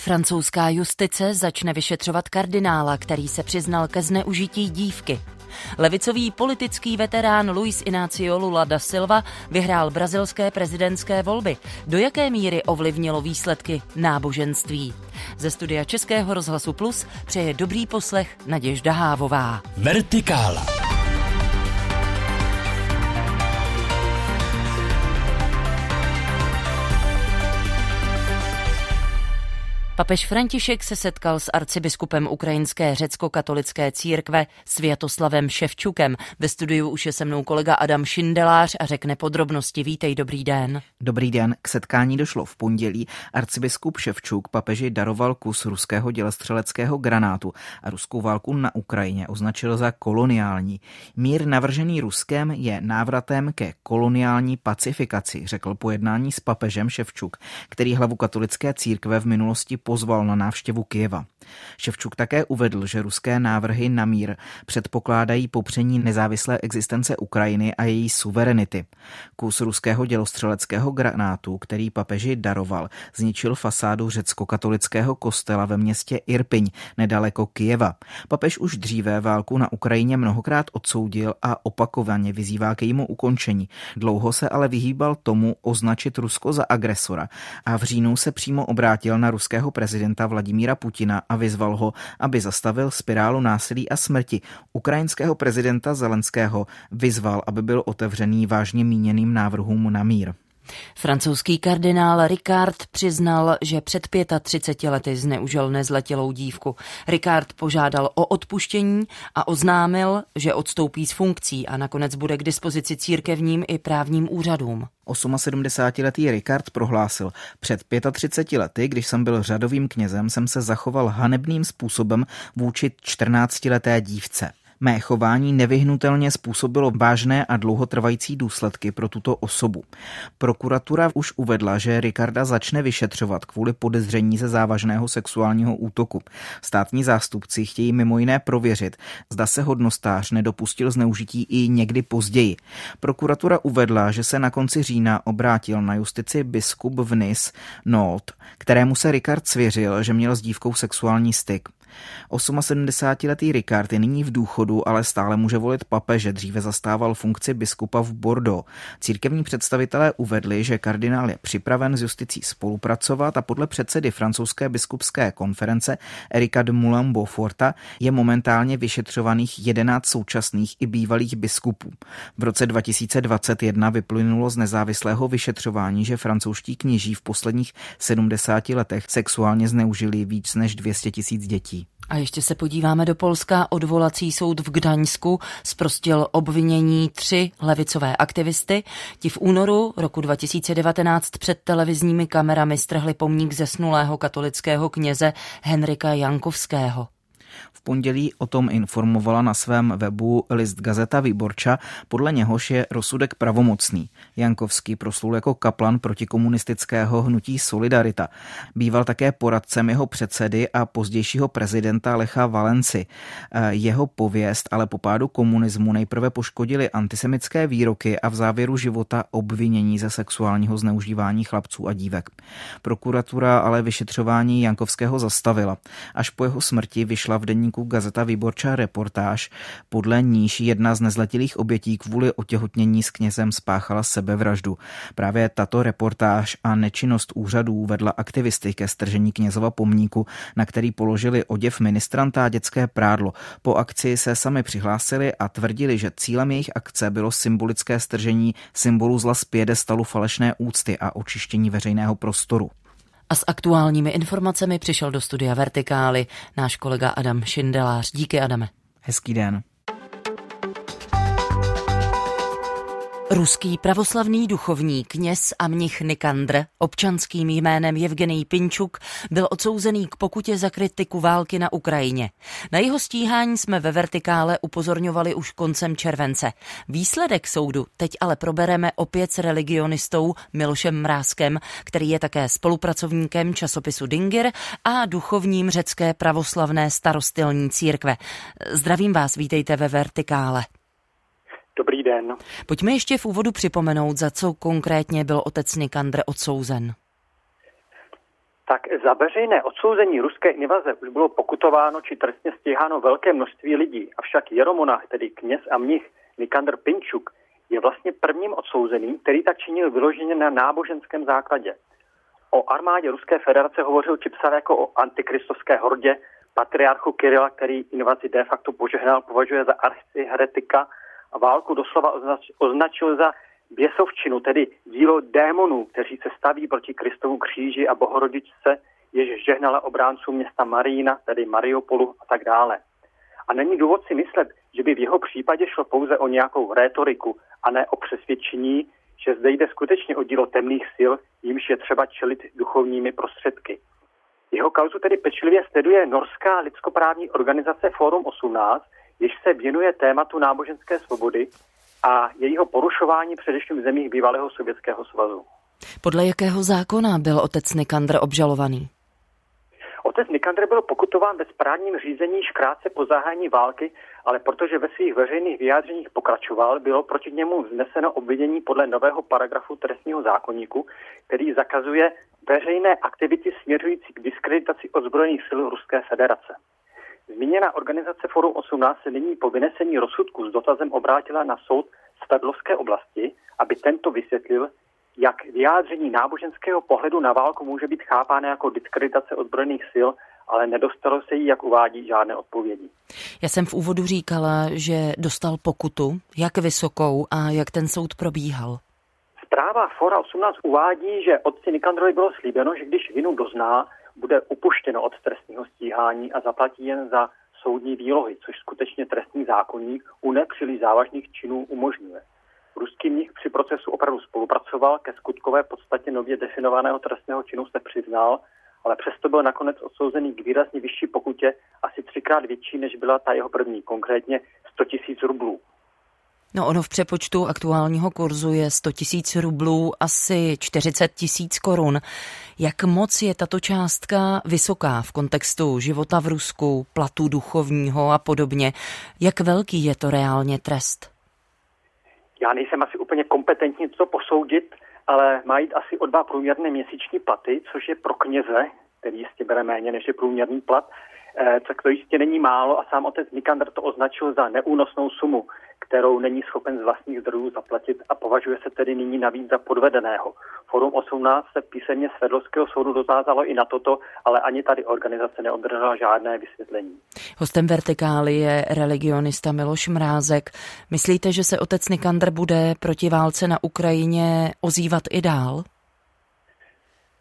Francouzská justice začne vyšetřovat kardinála, který se přiznal ke zneužití dívky. Levicový politický veterán Luis Inácio Lula da Silva vyhrál brazilské prezidentské volby. Do jaké míry ovlivnilo výsledky náboženství? Ze studia Českého rozhlasu Plus přeje dobrý poslech Naděžda Hávová. Vertikála. Papež František se setkal s arcibiskupem ukrajinské řecko-katolické církve Světoslavem Ševčukem. Ve studiu už je se mnou kolega Adam Šindelář a řekne podrobnosti. Vítej, dobrý den. Dobrý den. K setkání došlo v pondělí. Arcibiskup Ševčuk papeži daroval kus ruského dělostřeleckého granátu a ruskou válku na Ukrajině označil za koloniální. Mír navržený Ruskem je návratem ke koloniální pacifikaci, řekl po jednání s papežem Ševčuk, který hlavu katolické církve v minulosti pozval na návštěvu Kyjeva. Ševčuk také uvedl, že ruské návrhy na mír předpokládají popření nezávislé existence Ukrajiny a její suverenity. Kus ruského dělostřeleckého granátu, který papeži daroval, zničil fasádu řecko-katolického kostela ve městě Irpiň, nedaleko Kyjeva. Papež už dříve válku na Ukrajině mnohokrát odsoudil a opakovaně vyzývá k jejímu ukončení. Dlouho se ale vyhýbal tomu označit Rusko za agresora a v říjnu se přímo obrátil na ruského prezidenta Vladimíra Putina a vyzval ho, aby zastavil spirálu násilí a smrti. Ukrajinského prezidenta Zelenského vyzval, aby byl otevřený vážně míněným návrhům na mír. Francouzský kardinál Ricard přiznal, že před 35 lety zneužil nezletilou dívku. Ricard požádal o odpuštění a oznámil, že odstoupí z funkcí a nakonec bude k dispozici církevním i právním úřadům. 78-letý Ricard prohlásil, před 35 lety, když jsem byl řadovým knězem, jsem se zachoval hanebným způsobem vůči 14-leté dívce. Mé chování nevyhnutelně způsobilo vážné a dlouhotrvající důsledky pro tuto osobu. Prokuratura už uvedla, že Ricarda začne vyšetřovat kvůli podezření ze závažného sexuálního útoku. Státní zástupci chtějí mimo jiné prověřit, zda se hodnostář nedopustil zneužití i někdy později. Prokuratura uvedla, že se na konci října obrátil na justici biskup v Nis, kterému se Ricard svěřil, že měl s dívkou sexuální styk. 78-letý Ricard je nyní v důchodu, ale stále může volit papeže. Dříve zastával funkci biskupa v Bordeaux. Církevní představitelé uvedli, že kardinál je připraven s justicí spolupracovat a podle předsedy francouzské biskupské konference Erika de Moulin Beauforta je momentálně vyšetřovaných 11 současných i bývalých biskupů. V roce 2021 vyplynulo z nezávislého vyšetřování, že francouzští kněží v posledních 70 letech sexuálně zneužili víc než 200 tisíc dětí. A ještě se podíváme do Polska. Odvolací soud v Gdaňsku zprostil obvinění tři levicové aktivisty. Ti v únoru roku 2019 před televizními kamerami strhli pomník zesnulého katolického kněze Henrika Jankovského. V pondělí o tom informovala na svém webu list Gazeta Výborča, podle něhož je rozsudek pravomocný. Jankovský proslul jako kaplan protikomunistického hnutí Solidarita. Býval také poradcem jeho předsedy a pozdějšího prezidenta Lecha Valenci. Eh, jeho pověst ale po pádu komunismu nejprve poškodili antisemické výroky a v závěru života obvinění ze sexuálního zneužívání chlapců a dívek. Prokuratura ale vyšetřování Jankovského zastavila. Až po jeho smrti vyšla v denníku Gazeta Výborčá reportáž, podle níž jedna z nezletilých obětí kvůli otěhotnění s knězem spáchala sebevraždu. Právě tato reportáž a nečinnost úřadů vedla aktivisty ke stržení knězova pomníku, na který položili oděv ministranta a dětské prádlo. Po akci se sami přihlásili a tvrdili, že cílem jejich akce bylo symbolické stržení symbolu zla z piedestalu falešné úcty a očištění veřejného prostoru. A s aktuálními informacemi přišel do studia Vertikály náš kolega Adam Šindelář. Díky, Adame. Hezký den. Ruský pravoslavný duchovní kněz a mnich Nikandr, občanským jménem Evgenij Pinčuk, byl odsouzený k pokutě za kritiku války na Ukrajině. Na jeho stíhání jsme ve Vertikále upozorňovali už koncem července. Výsledek soudu teď ale probereme opět s religionistou Milošem Mrázkem, který je také spolupracovníkem časopisu Dingir a duchovním řecké pravoslavné starostilní církve. Zdravím vás, vítejte ve Vertikále. Dobrý den. Pojďme ještě v úvodu připomenout, za co konkrétně byl otec Nikandr odsouzen. Tak za veřejné odsouzení ruské invaze už bylo pokutováno či trestně stíháno velké množství lidí. Avšak Jeromonach, tedy kněz a mnich Nikander Pinčuk, je vlastně prvním odsouzeným, který tak činil vyloženě na náboženském základě. O armádě Ruské federace hovořil či psal jako o antikristovské hordě patriarchu Kirila, který invazi de facto požehnal, považuje za archiheretika a válku doslova označ, označil za běsovčinu, tedy dílo démonů, kteří se staví proti Kristovu kříži a bohorodičce, jež žehnala obránců města Marína, tedy Mariupolu a tak dále. A není důvod si myslet, že by v jeho případě šlo pouze o nějakou rétoriku a ne o přesvědčení, že zde jde skutečně o dílo temných sil, jimž je třeba čelit duchovními prostředky. Jeho kauzu tedy pečlivě sleduje norská lidskoprávní organizace Forum 18, jež se věnuje tématu náboženské svobody a jejího porušování především v zemích bývalého Sovětského svazu. Podle jakého zákona byl otec Nikandr obžalovaný? Otec Nikandr byl pokutován ve správním řízení již krátce po zahájení války, ale protože ve svých veřejných vyjádřeních pokračoval, bylo proti němu vzneseno obvinění podle nového paragrafu trestního zákonníku, který zakazuje veřejné aktivity směřující k diskreditaci ozbrojených sil Ruské federace. Zmíněná organizace Forum 18 se nyní po vynesení rozsudku s dotazem obrátila na soud Sverdlovské oblasti, aby tento vysvětlil, jak vyjádření náboženského pohledu na válku může být chápáno jako diskreditace ozbrojených sil, ale nedostalo se jí, jak uvádí, žádné odpovědi. Já jsem v úvodu říkala, že dostal pokutu. Jak vysokou a jak ten soud probíhal? Zpráva Fora 18 uvádí, že otci Nikandrovi bylo slíbeno, že když vinu dozná, bude upuštěno od trestního stíhání a zaplatí jen za soudní výlohy, což skutečně trestní zákonník u nepříliš závažných činů umožňuje. Ruský mních při procesu opravdu spolupracoval, ke skutkové podstatě nově definovaného trestného činu se přiznal, ale přesto byl nakonec odsouzený k výrazně vyšší pokutě, asi třikrát větší, než byla ta jeho první, konkrétně 100 tisíc rublů. No ono v přepočtu aktuálního kurzu je 100 tisíc rublů, asi 40 tisíc korun. Jak moc je tato částka vysoká v kontextu života v Rusku, platu duchovního a podobně? Jak velký je to reálně trest? Já nejsem asi úplně kompetentní to posoudit, ale má jít asi o dva průměrné měsíční platy, což je pro kněze, který jistě bere méně než je průměrný plat, eh, tak to jistě není málo a sám otec Nikander to označil za neúnosnou sumu kterou není schopen z vlastních zdrojů zaplatit a považuje se tedy nyní navíc za podvedeného. Forum 18 se písemně Svedlovského soudu dotázalo i na toto, ale ani tady organizace neobdržela žádné vysvětlení. Hostem Vertikály je religionista Miloš Mrázek. Myslíte, že se otec Nikandr bude proti válce na Ukrajině ozývat i dál?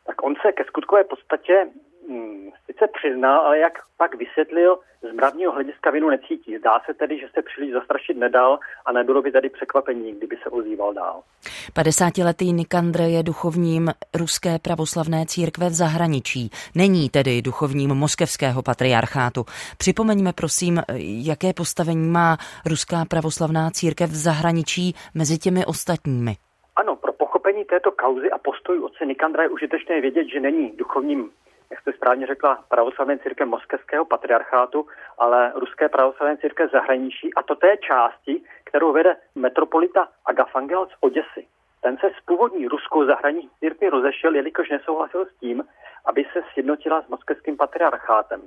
Tak on se ke skutkové podstatě sice přiznal, ale jak pak vysvětlil, z mravního hlediska vinu necítí. Zdá se tedy, že se příliš zastrašit nedal a nebylo by tady překvapení, kdyby se ozýval dál. 50-letý Nikandr je duchovním ruské pravoslavné církve v zahraničí. Není tedy duchovním moskevského patriarchátu. Připomeňme prosím, jaké postavení má ruská pravoslavná církev v zahraničí mezi těmi ostatními. Ano, pro pochopení této kauzy a postojů otce Nikandra je užitečné vědět, že není duchovním jak jste správně řekla, pravoslavné církev moskevského patriarchátu, ale ruské pravoslavné církev zahraničí a to té části, kterou vede metropolita Agafangel z Oděsy. Ten se s původní ruskou zahraniční církví rozešel, jelikož nesouhlasil s tím, aby se sjednotila s moskevským patriarchátem.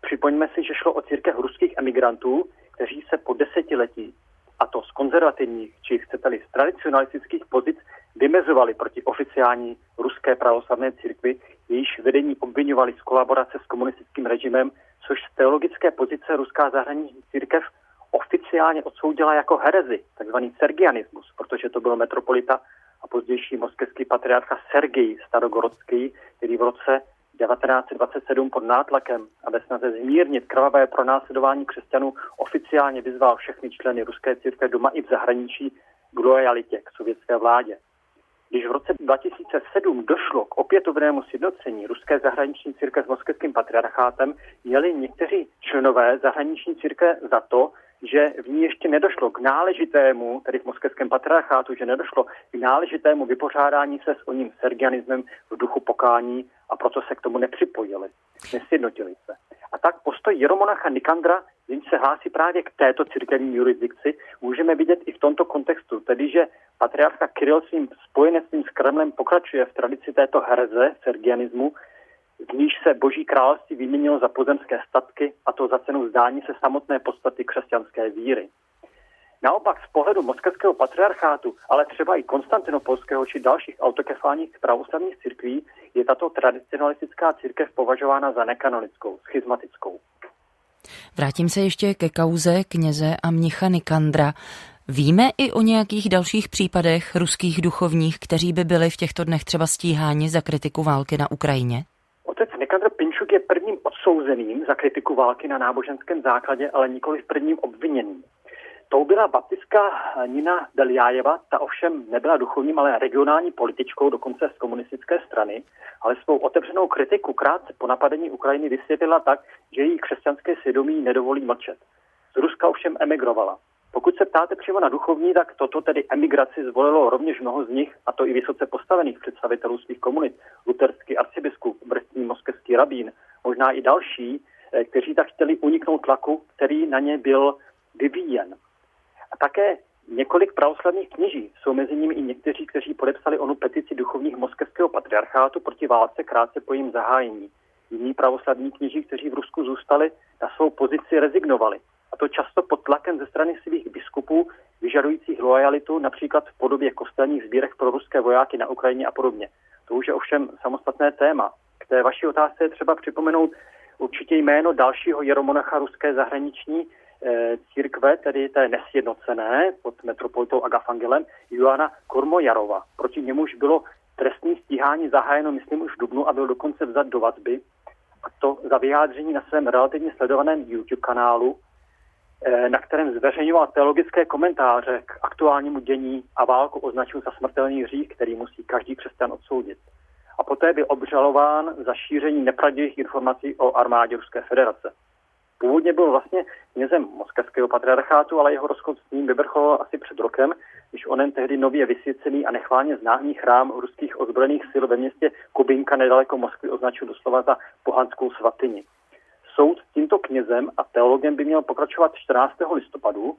Připoňme si, že šlo o církev ruských emigrantů, kteří se po desetiletí, a to z konzervativních, či chcete-li z tradicionalistických pozic, vymezovali proti oficiální ruské pravoslavné církvi, jejíž vedení obvinovali z kolaborace s komunistickým režimem, což z teologické pozice ruská zahraniční církev oficiálně odsoudila jako herezi, takzvaný sergianismus, protože to byl metropolita a pozdější moskevský patriarcha Sergej Starogorodský, který v roce 1927 pod nátlakem a ve snaze zmírnit krvavé pronásledování křesťanů oficiálně vyzval všechny členy ruské církve doma i v zahraničí k lojalitě k sovětské vládě. Když v roce 2007 došlo k opětovnému sjednocení ruské zahraniční církve s moskevským patriarchátem, měli někteří členové zahraniční církve za to, že v ní ještě nedošlo k náležitému, tedy v moskevském patriarchátu, že nedošlo k náležitému vypořádání se s oním sergianismem v duchu pokání a proto se k tomu nepřipojili, nesjednotili se. A tak postoj Jeromonacha Nikandra, jenž se hlásí právě k této církevní jurisdikci, můžeme vidět i v tomto kontextu, tedy že patriarcha Kiril svým spojenectvím s Kremlem pokračuje v tradici této herze, sergianismu, z níž se boží království vyměnilo za pozemské statky a to za cenu zdání se samotné podstaty křesťanské víry. Naopak z pohledu moskevského patriarchátu, ale třeba i konstantinopolského či dalších autokefálních pravoslavných církví je tato tradicionalistická církev považována za nekanonickou, schizmatickou. Vrátím se ještě ke kauze kněze a mnicha Nikandra. Víme i o nějakých dalších případech ruských duchovních, kteří by byli v těchto dnech třeba stíháni za kritiku války na Ukrajině? Otec Nikandr Pinčuk je prvním odsouzeným za kritiku války na náboženském základě, ale nikoli prvním obviněným. Tou byla baptistka Nina Beljájeva, ta ovšem nebyla duchovním, ale regionální političkou, dokonce z komunistické strany, ale svou otevřenou kritiku krátce po napadení Ukrajiny vysvětlila tak, že její křesťanské svědomí nedovolí mlčet. Z Ruska ovšem emigrovala. Pokud se ptáte přímo na duchovní, tak toto tedy emigraci zvolilo rovněž mnoho z nich, a to i vysoce postavených představitelů svých komunit, luterský arcibiskup, brstní moskevský rabín, možná i další, eh, kteří tak chtěli uniknout tlaku, který na ně byl vyvíjen. A také několik pravoslavných kněží. Jsou mezi nimi i někteří, kteří podepsali onu petici duchovních moskevského patriarchátu proti válce krátce po jejím zahájení. Jiní pravoslavní kněží, kteří v Rusku zůstali, na svou pozici rezignovali. A to často pod tlakem ze strany svých biskupů, vyžadujících lojalitu například v podobě kostelních sbírek pro ruské vojáky na Ukrajině a podobně. To už je ovšem samostatné téma. K té vaší otázce je třeba připomenout určitě jméno dalšího jeromonacha ruské zahraniční, církve, tedy té nesjednocené pod metropolitou Agafangelem, Joana Kormojarova. Proti němuž bylo trestní stíhání zahájeno, myslím, už v Dubnu a byl dokonce vzat do vazby. A to za vyjádření na svém relativně sledovaném YouTube kanálu, eh, na kterém zveřejňoval teologické komentáře k aktuálnímu dění a válku označil za smrtelný hřích, který musí každý křesťan odsoudit. A poté byl obžalován za šíření nepravdivých informací o armádě Ruské federace. Původně byl vlastně knězem moskevského patriarchátu, ale jeho rozchod s ním vyvrcholil asi před rokem, když onen tehdy nově vysvěcený a nechválně známý chrám ruských ozbrojených sil ve městě Kubinka nedaleko Moskvy označil doslova za pohanskou svatyni. Soud tímto knězem a teologem by měl pokračovat 14. listopadu.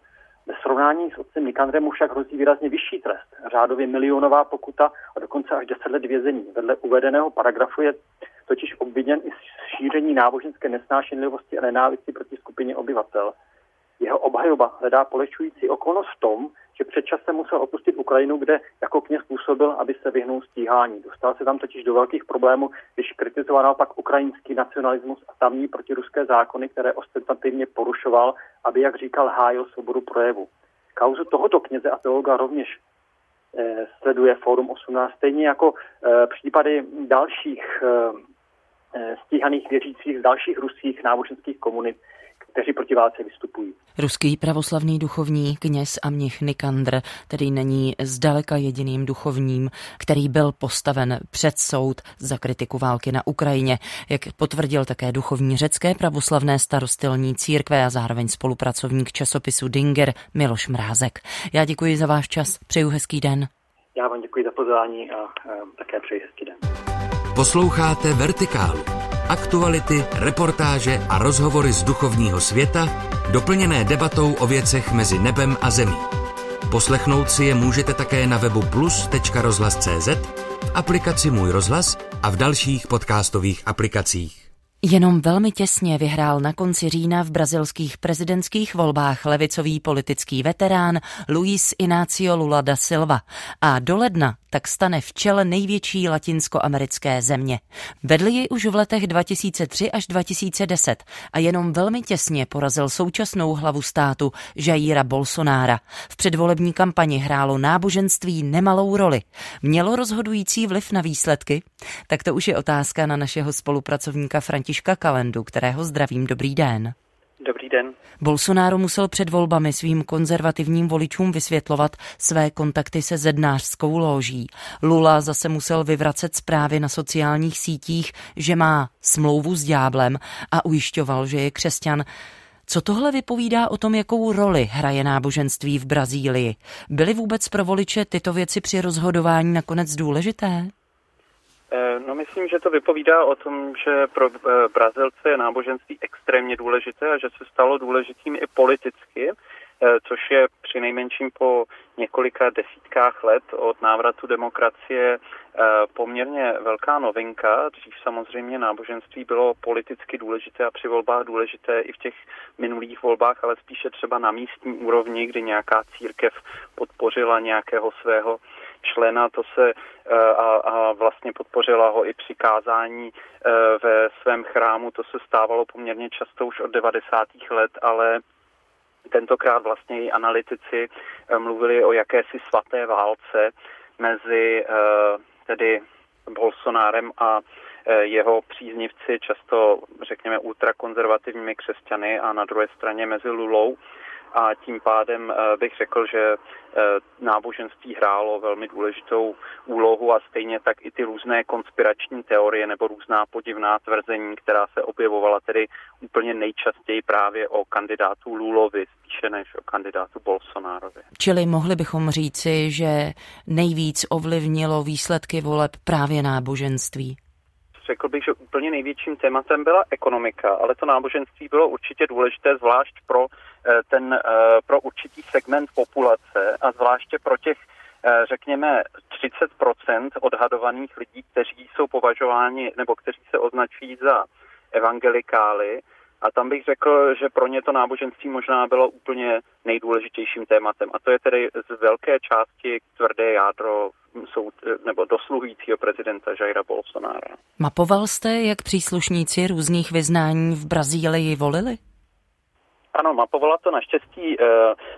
Ve srovnání s otcem Nikandrem mu však hrozí výrazně vyšší trest, řádově milionová pokuta a dokonce až 10 let vězení. Vedle uvedeného paragrafu je totiž obviněn i šíření náboženské nesnášenlivosti a nenávisti proti skupině obyvatel. Jeho obhajoba hledá polečující okolnost v tom, že před časem musel opustit Ukrajinu, kde jako kněz působil, aby se vyhnul stíhání. Dostal se tam totiž do velkých problémů, když kritizoval naopak ukrajinský nacionalismus a tamní protiruské zákony, které ostentativně porušoval, aby, jak říkal, hájil svobodu projevu. Kauzu tohoto kněze a teologa rovněž eh, sleduje Fórum 18, stejně jako eh, případy dalších Eh, stíhaných věřících z dalších ruských náboženských komunit, kteří proti válce vystupují. Ruský pravoslavný duchovní kněz a mnich Nikandr tedy není zdaleka jediným duchovním, který byl postaven před soud za kritiku války na Ukrajině, jak potvrdil také duchovní řecké pravoslavné starostilní církve a zároveň spolupracovník časopisu Dinger Miloš Mrázek. Já děkuji za váš čas, přeju hezký den. Já vám děkuji za pozvání a, také přeji hezký den. Posloucháte Vertikálu. Aktuality, reportáže a rozhovory z duchovního světa, doplněné debatou o věcech mezi nebem a zemí. Poslechnout si je můžete také na webu plus.rozhlas.cz, v aplikaci Můj rozhlas a v dalších podcastových aplikacích. Jenom velmi těsně vyhrál na konci října v brazilských prezidentských volbách levicový politický veterán Luis Inácio Lula da Silva a do ledna tak stane v čele největší latinskoamerické země. Vedl ji už v letech 2003 až 2010 a jenom velmi těsně porazil současnou hlavu státu Jaira Bolsonára. V předvolební kampani hrálo náboženství nemalou roli. Mělo rozhodující vliv na výsledky? Tak to už je otázka na našeho spolupracovníka Františka Kalendu, kterého zdravím. Dobrý den. Dobrý den. Bolsonaro musel před volbami svým konzervativním voličům vysvětlovat své kontakty se zednářskou loží. Lula zase musel vyvracet zprávy na sociálních sítích, že má smlouvu s dňáblem a ujišťoval, že je křesťan. Co tohle vypovídá o tom, jakou roli hraje náboženství v Brazílii? Byly vůbec pro voliče tyto věci při rozhodování nakonec důležité? Eh, no myslím, že to vypovídá o tom, že pro eh, Brazilce je náboženství extrémně důležité a že se stalo důležitým i politicky. což je při nejmenším po několika desítkách let od návratu demokracie poměrně velká novinka. Dřív samozřejmě náboženství bylo politicky důležité a při volbách důležité i v těch minulých volbách, ale spíše třeba na místní úrovni, kdy nějaká církev podpořila nějakého svého člena, to se a, a vlastně podpořila ho i přikázání ve svém chrámu, to se stávalo poměrně často už od 90. let, ale tentokrát vlastně i analytici mluvili o jakési svaté válce mezi tedy Bolsonárem a jeho příznivci, často řekněme ultrakonzervativními křesťany a na druhé straně mezi Lulou a tím pádem eh, bych řekl, že eh, náboženství hrálo velmi důležitou úlohu a stejně tak i ty různé konspirační teorie nebo různá podivná tvrzení, která se objevovala tedy úplně nejčastěji právě o kandidátu Lulovi spíše než o kandidátu Bolsonárovi. Čili mohli bychom říci, že nejvíc ovlivnilo výsledky voleb právě náboženství? řekl bych, že úplně největším tématem byla ekonomika, ale to náboženství bylo určitě důležité, zvlášť pro ten, eh, pro určitý segment populace a zvláště pro těch, eh, řekněme, 30% odhadovaných lidí, kteří jsou považováni nebo kteří se označují za evangelikály, a tam bych řekl, že pro ně to náboženství možná bylo úplně nejdůležitějším tématem. A to je tedy z velké části tvrdé jádro soud, nebo dosluhujícího prezidenta Jaira Bolsonára. Mapoval jste, jak příslušníci různých vyznání v Brazílii volili? Ano, mapovala to naštěstí eh,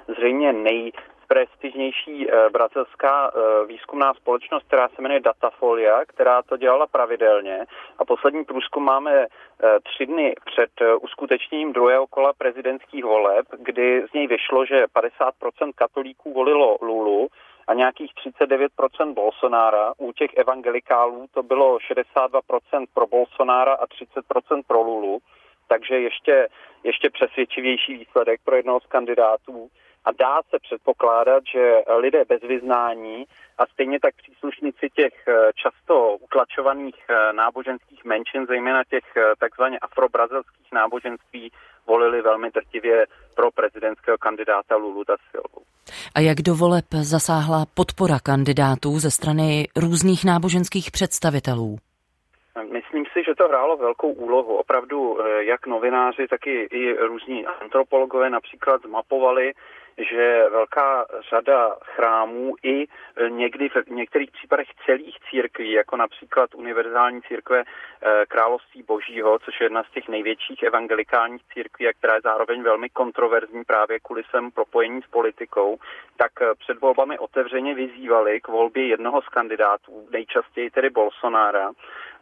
zřejmě nej, prestižnější eh, brazilská eh, výzkumná společnost, která se jmenuje Datafolia, která to dělala pravidelně. A poslední průzkum máme tři dny před uskutečněním druhého kola prezidentských voleb, kdy z něj vyšlo, že 50% katolíků volilo Lulu a nějakých 39% Bolsonára. U těch evangelikálů to bylo 62% pro Bolsonára a 30% pro Lulu. Takže ještě, ještě přesvědčivější výsledek pro jednoho z kandidátů a dá se předpokládat, že lidé bez vyznání a stejně tak příslušníci těch eh, často utlačovaných eh, náboženských menšin, zejména těch eh, takzvaně afrobrazilských náboženství, volili velmi drtivě pro prezidentského kandidáta Lulu da Silva. A jak do voleb zasáhla podpora kandidátů ze strany různých náboženských představitelů? Myslím si, že to hrálo velkou úlohu. Opravdu jak novináři, tak i, i různí antropologové například zmapovali že velká řada chrámů i e, někdy v některých případech celých církví, jako například univerzální církve e, Království Božího, což je jedna z těch největších evangelikálních církví a která je zároveň velmi kontroverzní právě kvůli svému propojení s politikou, tak před volbami otevřeně vyzývali k volbě jednoho z kandidátů, nejčastěji tedy Bolsonára,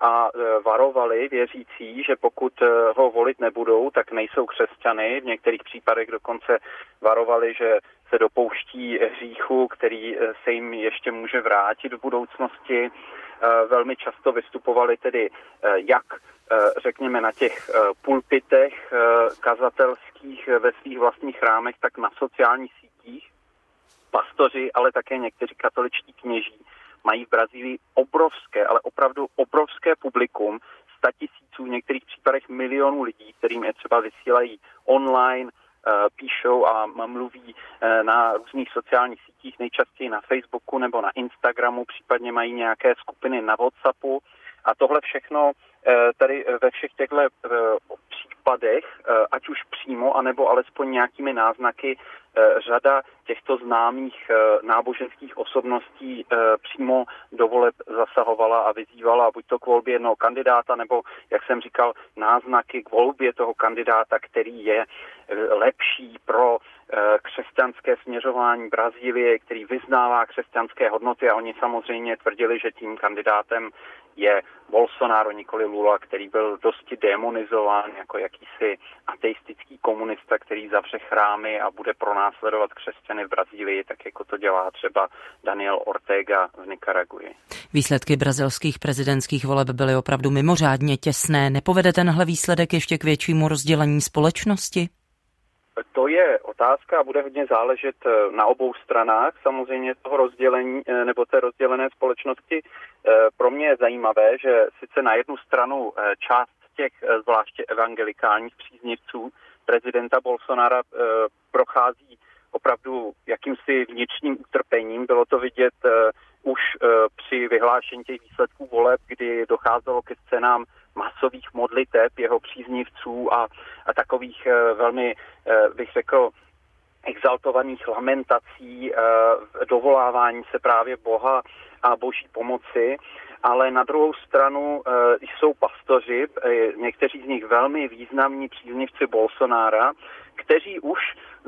a varovali věřící, že pokud ho volit nebudou, tak nejsou křesťany. V některých případech dokonce varovali, že se dopouští hříchu, který eh, se jim ještě může vrátit v budoucnosti. Velmi často vystupovali tedy jak řekněme na těch pulpitech kazatelských ve svých vlastních chrámech, tak na sociálních sítích. Pastoři, ale také někteří katoličtí kněží mají v Brazílii obrovské, ale opravdu obrovské publikum, statisíců, v některých případech milionů lidí, kterým je třeba vysílají online, Eh, píšou a mluví eh, na různých sociálních sítích, nejčastěji na Facebooku nebo na Instagramu, případně mají nějaké skupiny na WhatsAppu. A tohle všechno eh, tady ve všech těchto případech, ať už přímo, anebo alespoň nějakými náznaky, řada těchto známých náboženských osobností přímo do voleb zasahovala a vyzývala buď to k volbě jednoho kandidáta, nebo, jak jsem říkal, náznaky k volbě toho kandidáta, který je lepší pro eh, křesťanské směřování Brazílie, který vyznává křesťanské hodnoty a oni samozřejmě tvrdili, že tím kandidátem je Bolsonaro, nikoli Lula, který byl dosti demonizován jako jakýsi ateistický komunista, který zavře chrámy a bude pronásledovat křesťany v Brazílii, tak jako to dělá třeba Daniel Ortega v Nikaraguji. Výsledky brazilských prezidentských voleb byly opravdu mimořádně těsné. Nepovede tenhle výsledek ještě k většímu rozdělení společnosti? To je otázka a bude hodně záležet eh, na obou stranách samozřejmě toho rozdělení eh, nebo té rozdělené společnosti. Eh, pro mě je zajímavé, že sice na jednu stranu část těch zvláště evangelikálních příznivců prezidenta Bolsonara prochází opravdu jakýmsi vnitřním utrpením. Bylo to vidět už při vyhlášení těch výsledků voleb, kdy docházelo ke scénám masových modliteb jeho příznivců a, a takových velmi, bych řekl, exaltovaných lamentací, dovolávání se právě Boha a boží pomoci ale na druhou stranu e, jsou pastoři, e, někteří z nich velmi významní příznivci Bolsonára, kteří už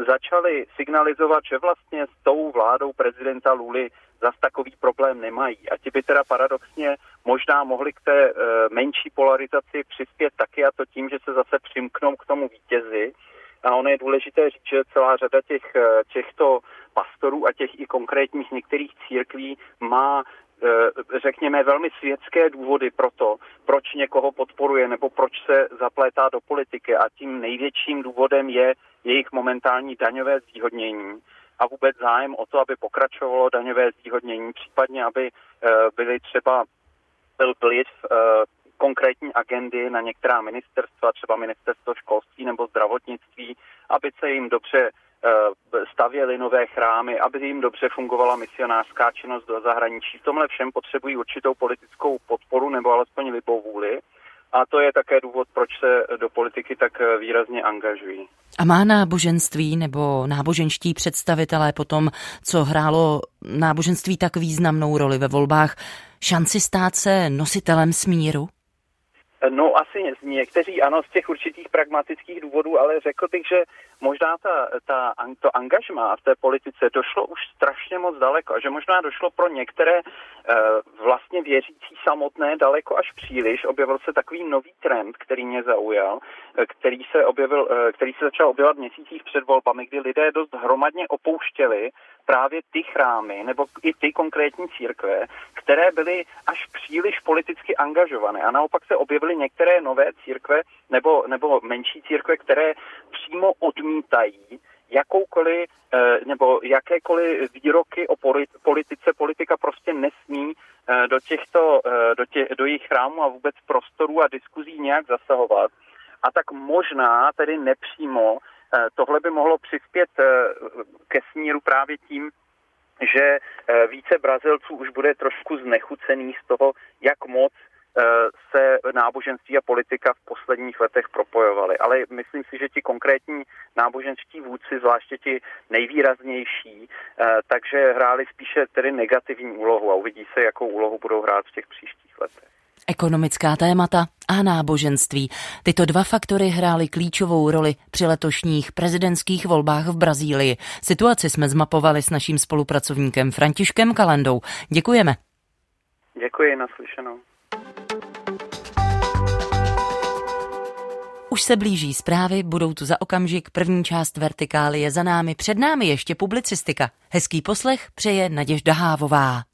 začali signalizovat, že vlastně s tou vládou prezidenta Luli zas takový problém nemají. A ti by teda paradoxně možná mohli k té e, menší polarizaci přispět taky a to tím, že se zase přimknou k tomu vítězi. A ono je důležité říct, že celá řada těch, těchto pastorů a těch i konkrétních některých církví má Eh, řekněme, velmi světské důvody pro to, proč někoho podporuje nebo proč se zaplétá do politiky. A tím největším důvodem je jejich momentální daňové zvýhodnění a vůbec zájem o to, aby pokračovalo daňové zvýhodnění, případně aby eh, byly třeba byl vliv eh, konkrétní agendy na některá ministerstva, třeba ministerstvo školství nebo zdravotnictví, aby se jim dobře Eh, stavěli nové chrámy, aby jim dobře fungovala misionářská činnost do zahraničí. V tomhle všem potřebují určitou politickou podporu nebo alespoň libovůli. A to je také důvod, proč se do politiky tak výrazně angažují. A má náboženství nebo náboženští představitelé potom, co hrálo náboženství tak významnou roli ve volbách, šanci stát se nositelem smíru? No asi někteří ano z těch určitých pragmatických důvodů, ale řekl bych, že možná ta, ta, to angažma v té politice došlo už strašně moc daleko a že možná došlo pro některé uh, vlastně věřící samotné daleko až příliš. Objevil se takový nový trend, který mě zaujal, eh, který se, objevil, uh, který se začal objevovat v měsících před volbami, kdy lidé dost hromadně opouštěli právě ty chrámy nebo i ty konkrétní církve, které byly až příliš politicky angažované a naopak se objevily některé nové církve nebo, nebo menší církve, které přímo odmítají jakoukoliv eh, nebo jakékoliv výroky o politice. Politika prostě nesmí eh, do těchto, eh, do, tě, do jejich chrámů a vůbec prostorů a diskuzí nějak zasahovat. A tak možná tedy nepřímo tohle by mohlo přispět ke smíru právě tím, že více Brazilců už bude trošku znechucený z toho, jak moc náboženství a politika v posledních letech propojovaly. Ale myslím si, že ti konkrétní náboženští vůdci, zvláště ti nejvýraznější, eh, takže hráli spíše tedy negativní úlohu a uvidí se, jakou úlohu budou hrát v těch příštích letech. Ekonomická témata a náboženství. Tyto dva faktory hrály klíčovou roli při letošních prezidentských volbách v Brazílii. Situaci jsme zmapovali s naším spolupracovníkem Františkem Kalandou. Děkujeme. Děkuji, naslyšenou. Už se blíží zprávy, budou tu za okamžik, první část vertikály je za námi, před námi ještě publicistika. Hezký poslech přeje Naděžda Hávová.